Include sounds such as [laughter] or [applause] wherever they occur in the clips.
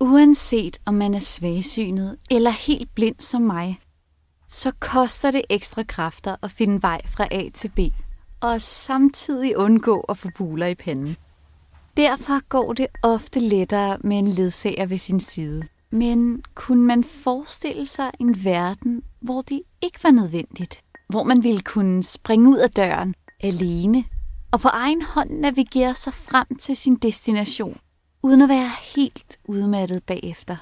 Uanset om man er svagsynet eller helt blind som mig, så koster det ekstra kræfter at finde vej fra A til B, og samtidig undgå at få buler i panden. Derfor går det ofte lettere med en ledsager ved sin side. Men kunne man forestille sig en verden, hvor det ikke var nødvendigt? Hvor man ville kunne springe ud af døren alene og på egen hånd navigere sig frem til sin destination, uden at være helt udmattet bagefter?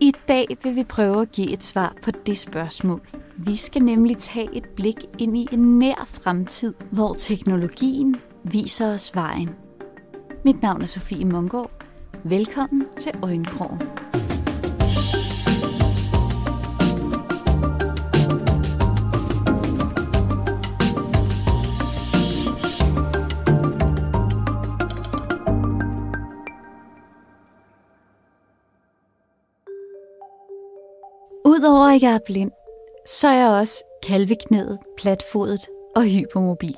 I dag vil vi prøve at give et svar på det spørgsmål. Vi skal nemlig tage et blik ind i en nær fremtid, hvor teknologien viser os vejen. Mit navn er Sofie Mungård. Velkommen til Øjenkrogen. Udover at jeg er blind, så er jeg også kalveknæet, platfodet og hypermobil.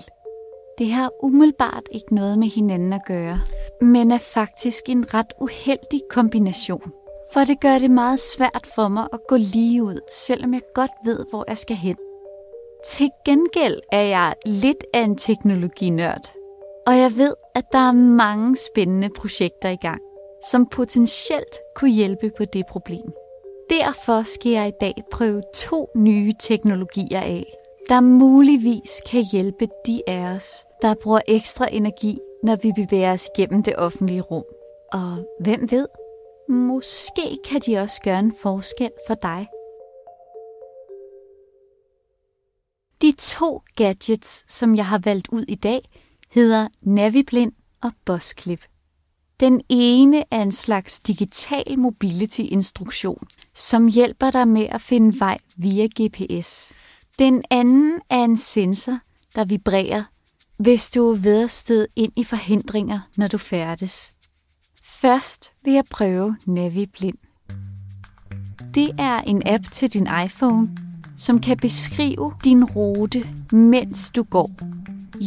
Det har umiddelbart ikke noget med hinanden at gøre, men er faktisk en ret uheldig kombination. For det gør det meget svært for mig at gå lige ud, selvom jeg godt ved, hvor jeg skal hen. Til gengæld er jeg lidt af en teknologinørd, og jeg ved, at der er mange spændende projekter i gang, som potentielt kunne hjælpe på det problem. Derfor skal jeg i dag prøve to nye teknologier af, der muligvis kan hjælpe de af os, der bruger ekstra energi, når vi bevæger os gennem det offentlige rum. Og hvem ved, måske kan de også gøre en forskel for dig. De to gadgets, som jeg har valgt ud i dag, hedder Naviblind og Bossklip. Den ene er en slags digital mobility-instruktion, som hjælper dig med at finde vej via GPS. Den anden er en sensor, der vibrerer, hvis du er ved at støde ind i forhindringer, når du færdes. Først vil jeg prøve Navi Blind. Det er en app til din iPhone, som kan beskrive din rute, mens du går.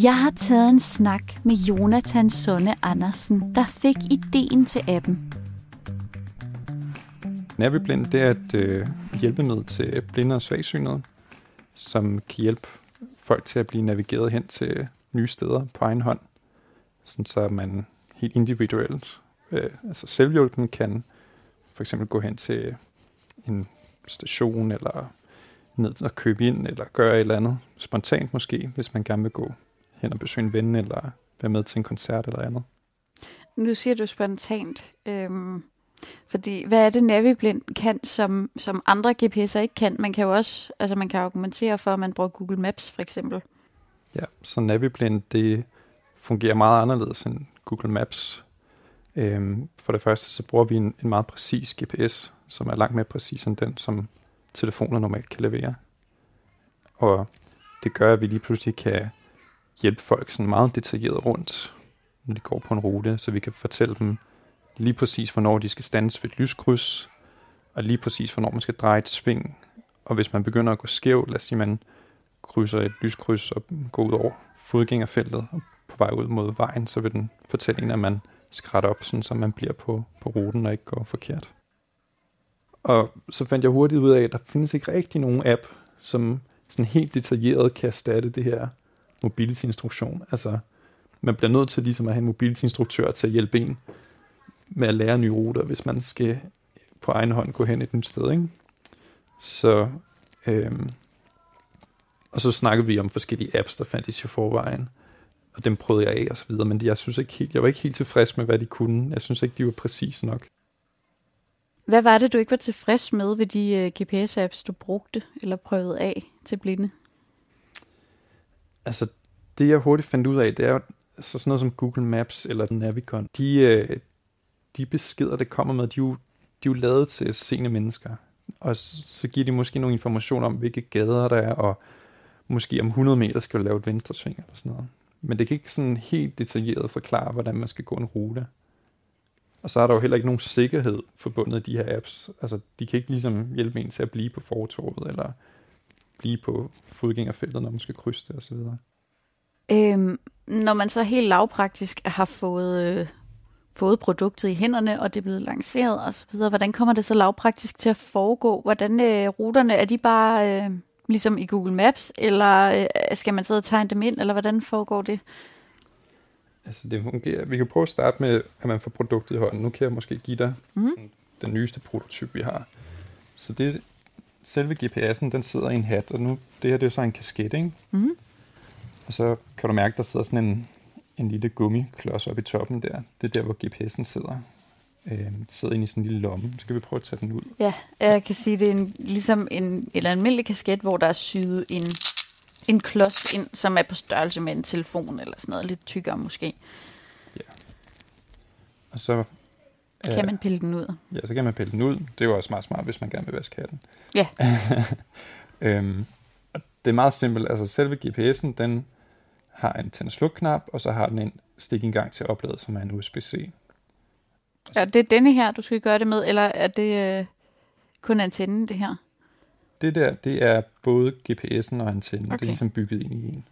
Jeg har taget en snak med Jonathan Sonne Andersen, der fik ideen til appen. Naviblind det er et øh, hjælpemiddel til blinde og svagsynede, som kan hjælpe folk til at blive navigeret hen til nye steder på egen hånd, sådan så man helt individuelt, øh, altså selvhjulpen, kan for eksempel gå hen til en station, eller ned og købe ind, eller gøre et eller andet spontant måske, hvis man gerne vil gå hen og besøge en ven, eller være med til en koncert eller andet. Nu siger du spontant, øhm, fordi hvad er det Naviblind kan, som, som andre GPS'er ikke kan? Man kan jo også, altså man kan argumentere for, at man bruger Google Maps for eksempel. Ja, så Naviblind, det fungerer meget anderledes end Google Maps. Øhm, for det første, så bruger vi en, en meget præcis GPS, som er langt mere præcis end den, som telefoner normalt kan levere. Og det gør, at vi lige pludselig kan hjælpe folk sådan meget detaljeret rundt, når de går på en rute, så vi kan fortælle dem lige præcis, hvornår de skal stands ved et lyskryds, og lige præcis, hvornår man skal dreje et sving. Og hvis man begynder at gå skævt, lad os sige, man krydser et lyskryds og går ud over fodgængerfeltet og på vej ud mod vejen, så vil den fortælle en, at man skrætter op, sådan, så man bliver på, på ruten og ikke går forkert. Og så fandt jeg hurtigt ud af, at der findes ikke rigtig nogen app, som sådan helt detaljeret kan erstatte det her mobility-instruktion. Altså, man bliver nødt til ligesom at have en mobility-instruktør til at hjælpe en med at lære nye ruter, hvis man skal på egen hånd gå hen et nyt sted. Ikke? Så, øhm, og så snakkede vi om forskellige apps, der fandtes i forvejen, og dem prøvede jeg af og så videre, men jeg synes ikke helt, jeg var ikke helt tilfreds med, hvad de kunne. Jeg synes ikke, de var præcis nok. Hvad var det, du ikke var tilfreds med ved de øh, uh, GPS-apps, du brugte eller prøvede af til blinde? Altså, det jeg hurtigt fandt ud af, det er så sådan noget som Google Maps eller Navicon. De, øh, de beskeder, det kommer med, de er jo, de er jo lavet til sene mennesker. Og så giver de måske nogle information om, hvilke gader der er, og måske om 100 meter skal du lave et venstresving eller sådan noget. Men det kan ikke sådan helt detaljeret forklare, hvordan man skal gå en rute. Og så er der jo heller ikke nogen sikkerhed forbundet i de her apps. Altså, de kan ikke ligesom hjælpe en til at blive på fortorvet, eller blive på fodgængerfeltet, når man skal krydse det osv. Øhm, når man så helt lavpraktisk har fået øh, fået produktet i hænderne, og det er blevet lanceret osv. Hvordan kommer det så lavpraktisk til at foregå? Hvordan øh, ruterne, er de bare øh, ligesom i Google Maps, eller øh, skal man sidde og tegne dem ind, eller hvordan foregår det? Altså det fungerer. Vi kan prøve at starte med, at man får produktet i hånden. Nu kan jeg måske give dig Mm. den nyeste prototyp, vi har. Så det, selve GPS'en, den sidder i en hat, og nu, det her det er så en kasket, ikke? Mm. Og så kan du mærke, der sidder sådan en, en lille gummiklods oppe i toppen der. Det er der, hvor GPS'en sidder. Øh, sidder inde i sådan en lille lomme. Skal vi prøve at tage den ud. Ja, jeg kan sige, det er en, ligesom en eller almindelig kasket, hvor der er syet en, en klods ind, som er på størrelse med en telefon eller sådan noget, lidt tykkere måske. Og så, Kan man pille den ud? Ja, så kan man pille den ud. Det er jo også meget smart, hvis man gerne vil vaske hatten. Ja. [laughs] øhm, det er meget simpelt. Altså selve GPS'en, den har en tænd- og så har den en stikindgang til opladet, som er en USB-C. Er det denne her, du skal gøre det med, eller er det øh, kun antennen, det her? Det der, det er både GPS'en og antennen. Okay. Det er ligesom bygget ind i en.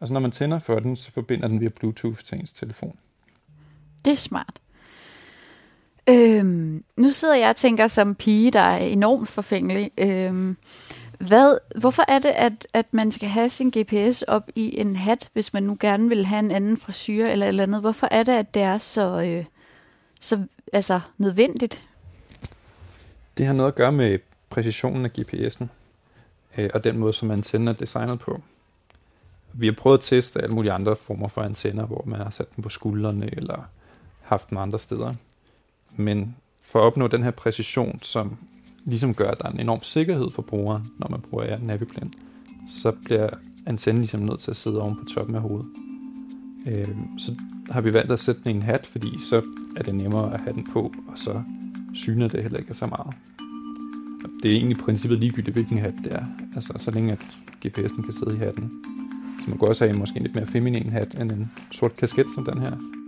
Og så når man tænder for den, så forbinder den via Bluetooth til ens telefon. Det er smart. Øhm, nu sidder jeg og tænker som pige, der er enormt forfængelig. Øhm, hvad, hvorfor er det, at, at man skal have sin GPS op i en hat, hvis man nu gerne vil have en anden frisyr eller et eller andet? Hvorfor er det, at det er så, øh, så altså, nødvendigt? Det har noget at gøre med præcisionen af GPS'en, øh, og den måde, som antennen er designet på. Vi har prøvet at teste alle mulige andre former for antenner, hvor man har sat dem på skuldrene eller haft dem andre steder. Men for at opnå den her præcision, som ligesom gør, at der er en enorm sikkerhed for brugeren, når man bruger Naviblind, så bliver antennen ligesom nødt til at sidde oven på toppen af hovedet. Øh, så har vi valgt at sætte den i en hat, fordi så er det nemmere at have den på, og så syner det heller ikke så meget. Og det er egentlig i princippet ligegyldigt, hvilken hat det er. Altså, så længe at GPS'en kan sidde i hatten. Så man kan også have en måske en lidt mere feminin hat, end en sort kasket som den her.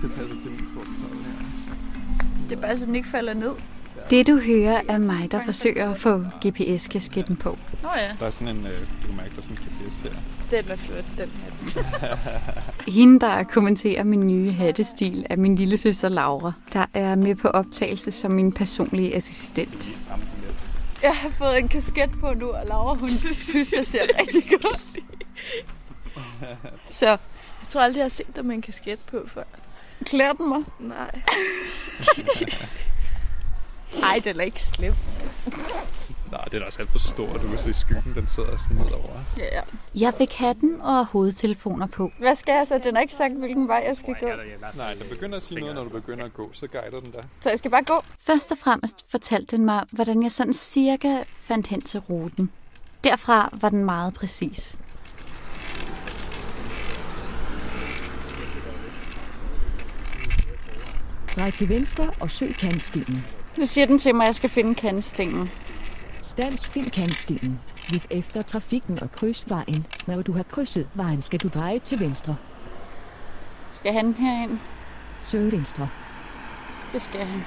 Tilpasset til min sorte her. Det er bare så den ikke falder ned. Det du hører er mig, der forsøger at få GPS-kasketten på. Nå ja, Der er sådan en, øh, du kan mærke, der er sådan en GPS her. den er flot, den her. [laughs] Hende, der kommenterer min nye hattestil, er min lille søster Laura, der er med på optagelse som min personlige assistent. Jeg har fået en kasket på nu, og Laura, hun [laughs] synes, jeg ser rigtig godt. [laughs] Så jeg tror aldrig, jeg har set dig med en kasket på før. Klæder den mig? Nej. [laughs] Ej, den er ikke slem. Nej, det er da også alt for stor. Du kan se skyggen, den sidder sådan nedover. Ja, ja. Jeg fik hatten og hovedtelefoner på. Hvad skal jeg så? Den har ikke sagt, hvilken vej jeg skal gå. Nej, den begynder at sige noget, når du begynder at gå. Så guider den dig. Så jeg skal bare gå. Først og fremmest fortalte den mig, hvordan jeg sådan cirka fandt hen til ruten. Derfra var den meget præcis. Drej til venstre og søg kantstenen. Nu siger den til mig, at jeg skal finde kandstenen. Stans find kantstenen. Lyt efter trafikken og kryds vejen. Når du har krydset vejen, skal du dreje til venstre. Skal han herind? Søg venstre. Det skal han.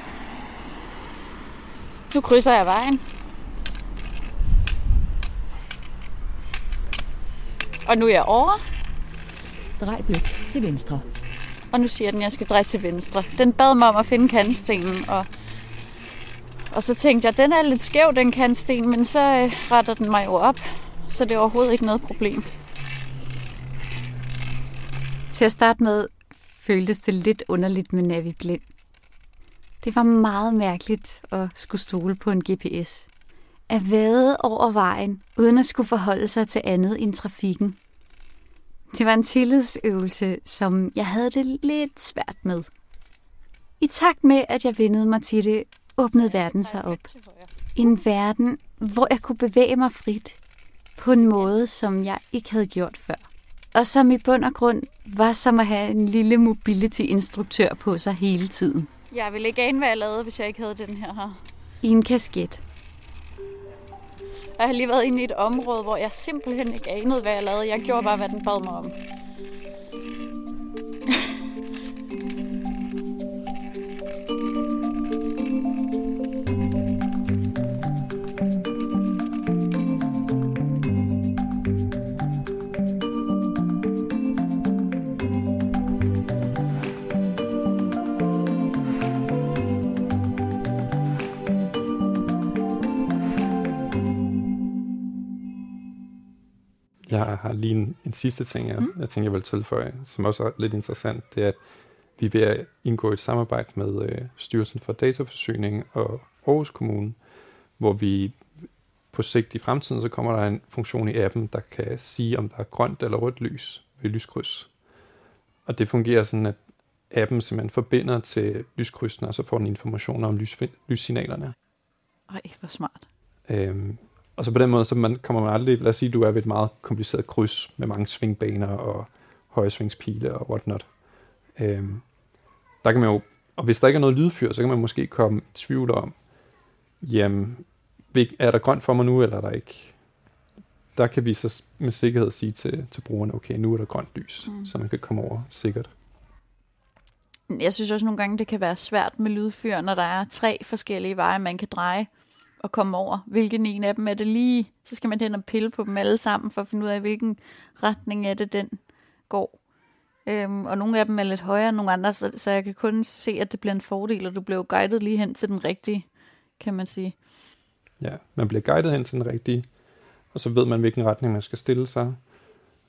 Nu krydser jeg vejen. Og nu er jeg over, Drej blødt til venstre og nu siger den, at jeg skal dreje til venstre. Den bad mig om at finde kantstenen, og, og så tænkte jeg, den er lidt skæv, den kantsten, men så øh, retter den mig jo op, så det er overhovedet ikke noget problem. Til at starte med føltes det lidt underligt med Navi Blind. Det var meget mærkeligt at skulle stole på en GPS. At vade over vejen, uden at skulle forholde sig til andet end trafikken. Det var en tillidsøvelse, som jeg havde det lidt svært med. I takt med, at jeg vendede mig til det, åbnede verden sig op. En verden, hvor jeg kunne bevæge mig frit på en måde, som jeg ikke havde gjort før. Og som i bund og grund var som at have en lille mobility-instruktør på sig hele tiden. Jeg ville ikke ane, hvad jeg lavede, hvis jeg ikke havde den her her. I en kasket. Jeg har lige været inde i et område, hvor jeg simpelthen ikke anede, hvad jeg lavede. Jeg gjorde bare, hvad den bad mig om. Jeg har lige en, en sidste ting, jeg, mm. jeg tænker, jeg vil tilføje, som også er lidt interessant. Det er, at vi er ved at indgå et samarbejde med øh, Styrelsen for Dataforsyning og Aarhus Kommune, hvor vi på sigt i fremtiden, så kommer der en funktion i appen, der kan sige, om der er grønt eller rødt lys ved lyskryds. Og det fungerer sådan, at appen simpelthen forbinder til lyskrydsene, og så får den informationer om lys, lyssignalerne. Ej, hvor smart. Øhm, og så på den måde, så man, kommer man aldrig, lad os sige, du er ved et meget kompliceret kryds med mange svingbaner og høje svingspile og whatnot. Øhm, der kan man jo, og hvis der ikke er noget lydfyr, så kan man måske komme i tvivl om, jamen, er der grønt for mig nu, eller er der ikke? Der kan vi så med sikkerhed sige til, til brugerne, okay, nu er der grønt lys, mm. så man kan komme over sikkert. Jeg synes også nogle gange, det kan være svært med lydfyr, når der er tre forskellige veje, man kan dreje og komme over. Hvilken en af dem er det lige? Så skal man hen og pille på dem alle sammen, for at finde ud af, hvilken retning er det, den går. Øhm, og nogle af dem er lidt højere end nogle andre, så, så jeg kan kun se, at det bliver en fordel, og du bliver guidet lige hen til den rigtige, kan man sige. Ja, man bliver guidet hen til den rigtige, og så ved man, hvilken retning man skal stille sig,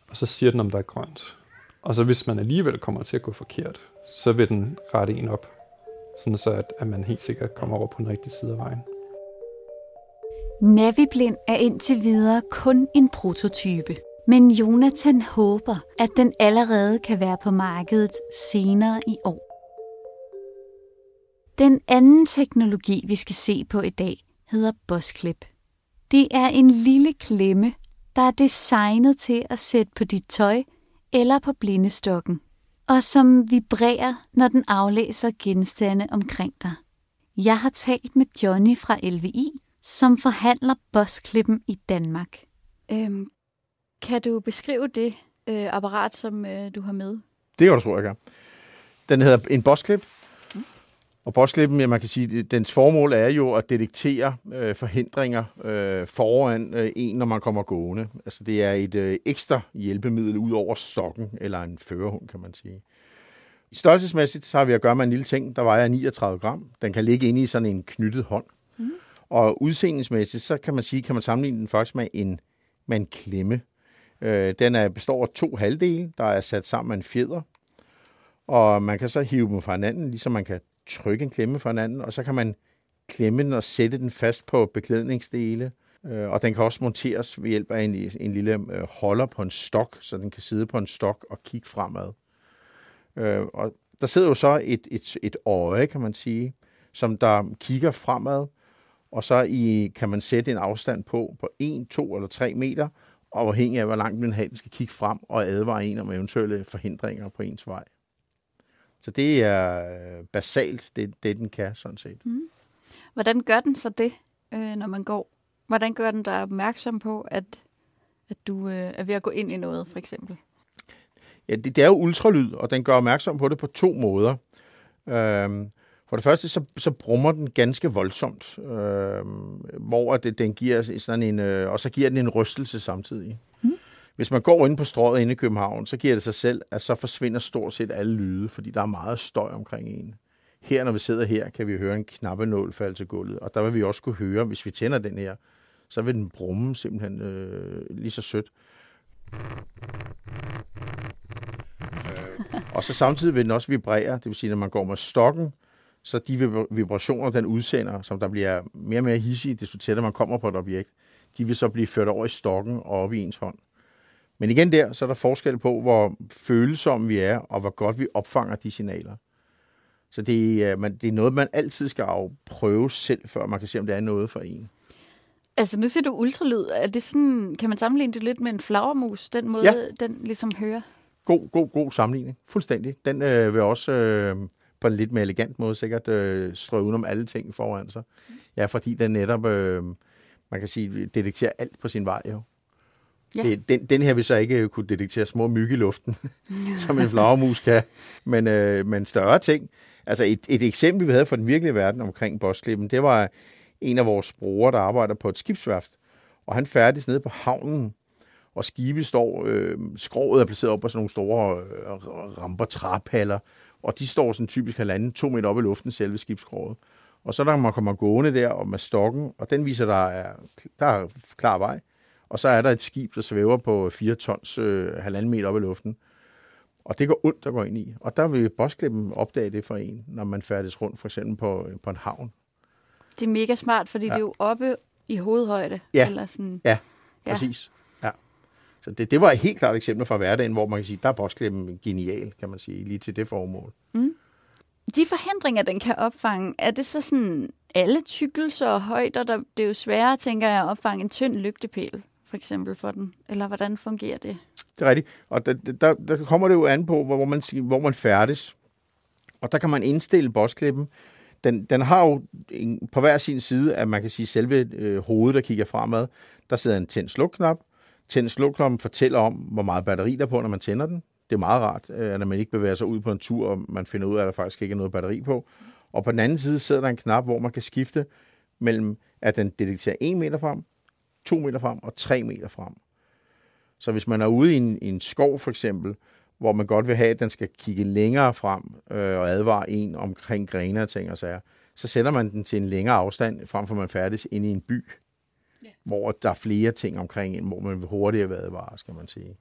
og så siger den, om der er grønt. Og så hvis man alligevel kommer til at gå forkert, så vil den rette en op, sådan så at, at man helt sikkert kommer over på den rigtige side af vejen. Naviblind er indtil videre kun en prototype, men Jonathan håber, at den allerede kan være på markedet senere i år. Den anden teknologi, vi skal se på i dag, hedder Bosklip. Det er en lille klemme, der er designet til at sætte på dit tøj eller på blindestokken, og som vibrerer, når den aflæser genstande omkring dig. Jeg har talt med Johnny fra LVI, som forhandler Bosklippen i Danmark. Øhm, kan du beskrive det øh, apparat, som øh, du har med? Det kan du tro, jeg kan. Den hedder en Bosklip, og bosklippen, ja, man kan sige, dens formål er jo at detektere øh, forhindringer øh, foran øh, en, når man kommer gående. Altså det er et øh, ekstra hjælpemiddel ud over stokken, eller en førerhund, kan man sige. Størrelsesmæssigt så har vi at gøre med en lille ting, der vejer 39 gram. Den kan ligge inde i sådan en knyttet hånd. Og udseendelsmæssigt, så kan man sige, kan man sammenligne den faktisk med en, med en klemme. Øh, den er, består af to halvdele, der er sat sammen med en fjeder. Og man kan så hive dem fra hinanden, ligesom man kan trykke en klemme for hinanden, og så kan man klemme den og sætte den fast på beklædningsdele. Øh, og den kan også monteres ved hjælp af en, en lille øh, holder på en stok, så den kan sidde på en stok og kigge fremad. Øh, og der sidder jo så et, et, et øje, kan man sige, som der kigger fremad, og så i, kan man sætte en afstand på på 1, 2 eller 3 meter, afhængig af, hvor langt den, den skal kigge frem og advare en om eventuelle forhindringer på ens vej. Så det er øh, basalt, det, det den kan sådan set. Mm. Hvordan gør den så det, øh, når man går? Hvordan gør den dig opmærksom på, at, at du øh, er ved at gå ind i noget, for eksempel? Ja, det, det er jo ultralyd, og den gør opmærksom på det på to måder. Øhm, for det første, så, så brummer den ganske voldsomt, øhm, hvor det, den giver sådan en, øh, og så giver den en rystelse samtidig. Mm. Hvis man går ind på strået inde i København, så giver det sig selv, at så forsvinder stort set alle lyde, fordi der er meget støj omkring en. Her, når vi sidder her, kan vi høre en knappenål falde til gulvet, og der vil vi også kunne høre, hvis vi tænder den her, så vil den brumme simpelthen øh, lige så sødt. Øh, og så samtidig vil den også vibrere, det vil sige, når man går med stokken, så de vibrationer, den udsender, som der bliver mere og mere hissige, desto tættere man kommer på et objekt, de vil så blive ført over i stokken og op i ens hånd. Men igen der, så er der forskel på, hvor følsomme vi er, og hvor godt vi opfanger de signaler. Så det er, man, det er noget, man altid skal afprøve selv, før man kan se, om det er noget for en. Altså, nu siger du ultralyd. Er det sådan, kan man sammenligne det lidt med en flagermus, den måde, ja. den ligesom hører? God, god, god sammenligning. Fuldstændig. Den øh, vil også øh, på en lidt mere elegant måde sikkert øh, strø udenom alle ting foran sig. Ja, fordi den netop, øh, man kan sige, detekterer alt på sin vej jo. Ja. Det, den, den her vil så ikke kunne detektere små myg i luften, [laughs] som en flagermus kan, men, øh, men større ting. Altså et, et eksempel, vi havde fra den virkelige verden omkring Bosklippen, det var en af vores brugere, der arbejder på et skibsværft, og han færdes nede på havnen, og skibet står, øh, skroget er placeret op på sådan nogle store øh, ramper, traphaller, og de står sådan typisk halvanden, to meter op i luften, selve skibskroget. Og så når man kommer gående der og med stokken, og den viser, der er, der er klar vej, og så er der et skib, der svæver på 4 tons, øh, halvanden meter op i luften. Og det går ondt at gå ind i. Og der vil bosklippen opdage det for en, når man færdes rundt, for eksempel på, på en havn. Det er mega smart, fordi ja. det er jo oppe i hovedhøjde. Ja. Eller sådan. Ja, præcis. Ja. Så det, det var et helt klart eksempel fra hverdagen, hvor man kan sige, der er bosklippen genial, kan man sige, lige til det formål. De forhindringer, den kan opfange, er det så sådan alle tykkelser og højder, der det er jo sværere, tænker jeg, at opfange en tynd lygtepæl, for eksempel for den? Eller hvordan fungerer det? Det er rigtigt. Og der, der, der kommer det jo an på, hvor man, hvor man færdes. Og der kan man indstille bosklippen. Den, den har jo en, på hver sin side, at man kan sige, selve øh, hovedet, der kigger fremad, der sidder en tænd slukknap. Tænd fortæller om, hvor meget batteri der er på, når man tænder den. Det er meget rart, øh, når man ikke bevæger sig ud på en tur, og man finder ud af, at der faktisk ikke er noget batteri på. Og på den anden side sidder der en knap, hvor man kan skifte mellem, at den detekterer 1 meter frem, 2 meter frem og 3 meter frem. Så hvis man er ude i en, i en skov for eksempel, hvor man godt vil have, at den skal kigge længere frem øh, og advare en omkring grene og ting og sager, så sætter man den til en længere afstand, frem for man færdes inde i en by, Ja. hvor der er flere ting omkring en, hvor man vil hurtigere vil advare, skal man sige.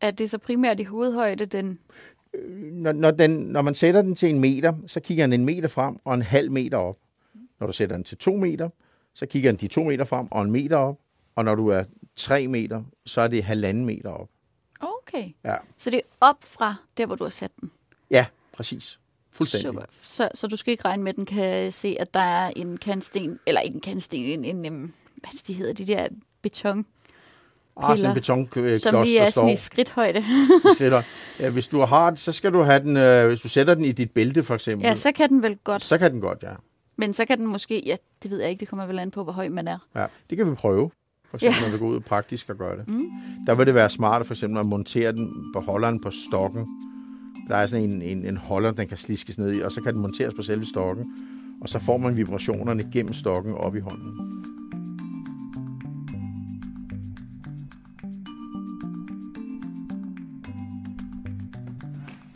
Er det så primært i hovedhøjde, den... Når, når, den, når man sætter den til en meter, så kigger den en meter frem og en halv meter op. Når du sætter den til to meter, så kigger den de to meter frem og en meter op. Og når du er tre meter, så er det halvanden meter op. Okay. Ja, Så det er op fra der, hvor du har sat den. ja præcis. Fuldstændig. Super. Så, så du skal ikke regne med, at den kan se, at der er en kantsten, eller ikke en kantsten, en, en, en hvad det, de hedder, de der beton, Ah, sådan en betonklods, som lige der er sådan i skridthøjde. Ja, hvis du har det, så skal du have den, øh, hvis du sætter den i dit bælte for eksempel, ja, så kan den vel godt. så kan den godt, ja. Men så kan den måske, ja, det ved jeg ikke, det kommer vel an på, hvor høj man er. ja. Det kan vi prøve, for eksempel, Ja. når vi går ud praktisk og gør det. Mm. Der vil det være smart for eksempel at montere den på holderen på stokken. Der er sådan en, en, en holder, den kan sliskes ned i, og så kan den monteres på selve stokken. Og så får man vibrationerne gennem stokken op i hånden.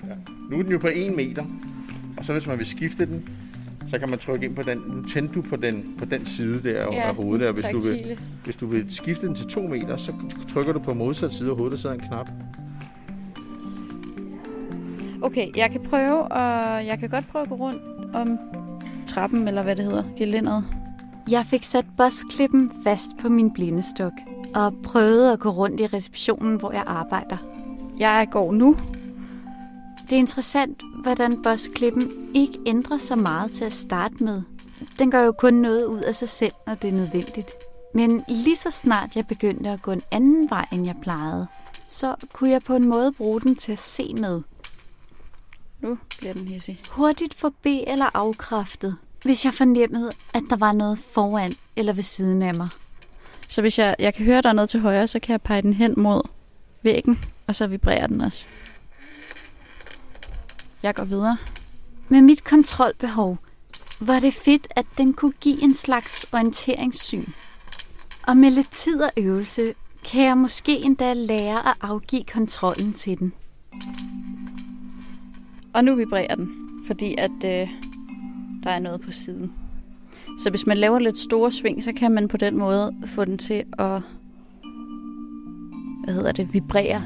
Ja. Nu er den jo på 1 meter, og så hvis man vil skifte den, så kan man trykke ind på den. Nu tænder du på den, på den side der ja, af hovedet der. Hvis du, vil, hvis du vil skifte den til 2 meter, så trykker du på modsat side af hovedet, der sidder en knap. Okay, jeg kan prøve, og jeg kan godt prøve at gå rundt om trappen, eller hvad det hedder, gelænderet. Jeg fik sat bosklippen fast på min blindestok og prøvede at gå rundt i receptionen, hvor jeg arbejder. Jeg går nu. Det er interessant, hvordan bosklippen ikke ændrer så meget til at starte med. Den gør jo kun noget ud af sig selv, når det er nødvendigt. Men lige så snart jeg begyndte at gå en anden vej, end jeg plejede, så kunne jeg på en måde bruge den til at se med. Bliver den hissig. Hurtigt forbi eller afkræftet, hvis jeg fornemmede, at der var noget foran eller ved siden af mig. Så hvis jeg, jeg kan høre, at der er noget til højre, så kan jeg pege den hen mod væggen, og så vibrerer den også. Jeg går videre. Med mit kontrolbehov var det fedt, at den kunne give en slags orienteringssyn. Og med lidt tid og øvelse kan jeg måske endda lære at afgive kontrollen til den. Og nu vibrerer den, fordi at øh, der er noget på siden. Så hvis man laver lidt store sving, så kan man på den måde få den til at hvad hedder det, vibrere.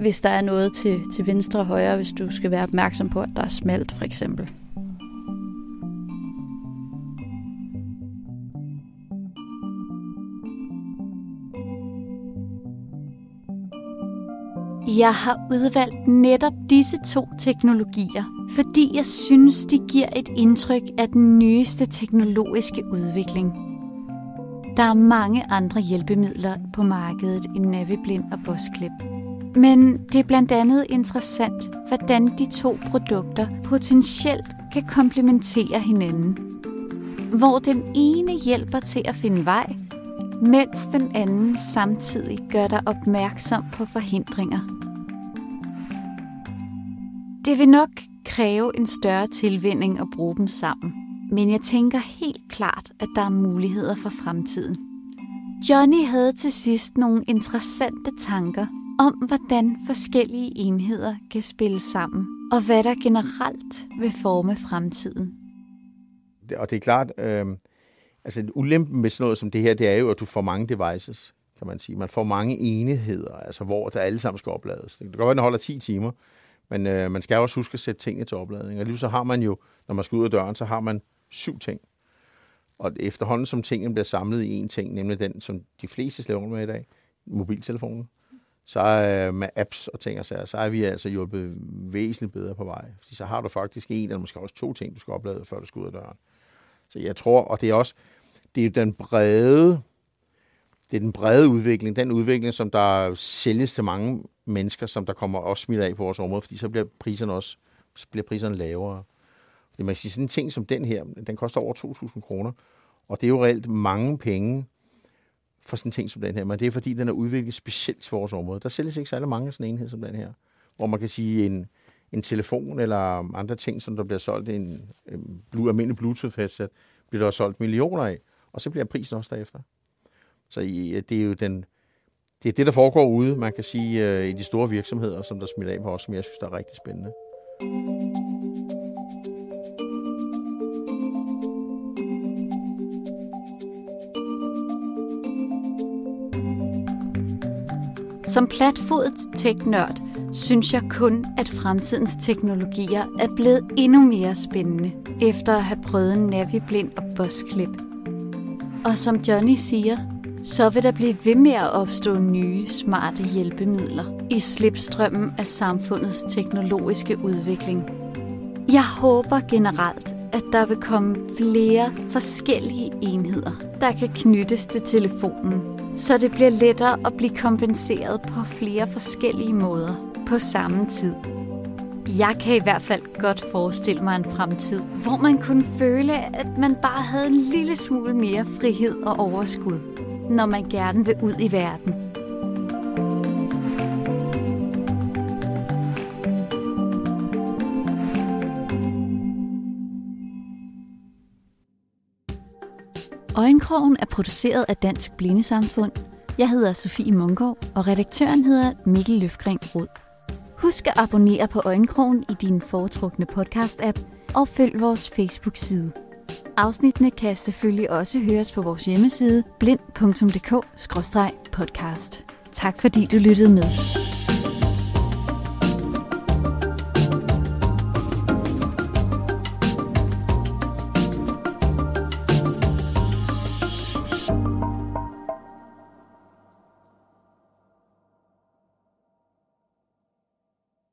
Hvis der er noget til, til venstre og højre, hvis du skal være opmærksom på, at der er smalt for eksempel. Jeg har udvalgt netop disse to teknologier, fordi jeg synes, de giver et indtryk af den nyeste teknologiske udvikling. Der er mange andre hjælpemidler på markedet end Naviblind og Bosklip. Men det er blandt andet interessant, hvordan de to produkter potentielt kan komplementere hinanden. Hvor den ene hjælper til at finde vej, mens den anden samtidig gør dig opmærksom på forhindringer. Det vil nok kræve en større tilvinding at bruge dem sammen, men jeg tænker helt klart, at der er muligheder for fremtiden. Johnny havde til sidst nogle interessante tanker om, hvordan forskellige enheder kan spille sammen, og hvad der generelt vil forme fremtiden. Og det er klart, øh, Altså ulempen med sådan noget som det her, det er jo, at du får mange devices, kan man sige. Man får mange enheder, altså hvor der alle sammen skal oplades. Det kan godt være, at den holder 10 timer, men øh, man skal også huske at sætte tingene til opladning. Og lige så har man jo, når man skal ud af døren, så har man syv ting. Og efterhånden som tingene bliver samlet i én ting, nemlig den, som de fleste slæver med i dag, mobiltelefonen, så er med apps og ting og sager, så er vi altså hjulpet væsentligt bedre på vej. Fordi så har du faktisk en eller måske også to ting, du skal oplade, før du skal ud af døren. Så jeg tror, og det er også, det er den brede, det er den brede udvikling, den udvikling, som der sælges til mange mennesker, som der kommer også smidt af på vores område, fordi så bliver priserne også så bliver priserne lavere. Det man kan sige, sådan en ting som den her, den koster over 2.000 kroner, og det er jo reelt mange penge for sådan en ting som den her, men det er fordi, den er udviklet specielt til vores område. Der sælges ikke særlig mange sådan en enhed som den her, hvor man kan sige en, en telefon eller andre ting, som der bliver solgt, en, en almindelig Bluetooth-headset, bliver der solgt millioner af, og så bliver prisen også derefter. Så øh, det er jo den, det er det, der foregår ude, man kan sige, øh, i de store virksomheder, som der smitter af på os, som jeg synes, der er rigtig spændende. Som platfodet tech-nørd synes jeg kun, at fremtidens teknologier er blevet endnu mere spændende, efter at have prøvet Navi Blind og Bosklip. Og som Johnny siger, så vil der blive ved med at opstå nye, smarte hjælpemidler i slipstrømmen af samfundets teknologiske udvikling. Jeg håber generelt, at der vil komme flere forskellige enheder, der kan knyttes til telefonen, så det bliver lettere at blive kompenseret på flere forskellige måder på samme tid. Jeg kan i hvert fald godt forestille mig en fremtid, hvor man kunne føle, at man bare havde en lille smule mere frihed og overskud, når man gerne vil ud i verden. Øjenkrogen er produceret af Dansk Blindesamfund. Jeg hedder Sofie Mungård, og redaktøren hedder Mikkel Løfgren Rod. Husk at abonnere på Øjenkrogen i din foretrukne podcast-app, og følg vores Facebook-side. Afsnittene kan selvfølgelig også høres på vores hjemmeside blind.dk-podcast. Tak fordi du lyttede med.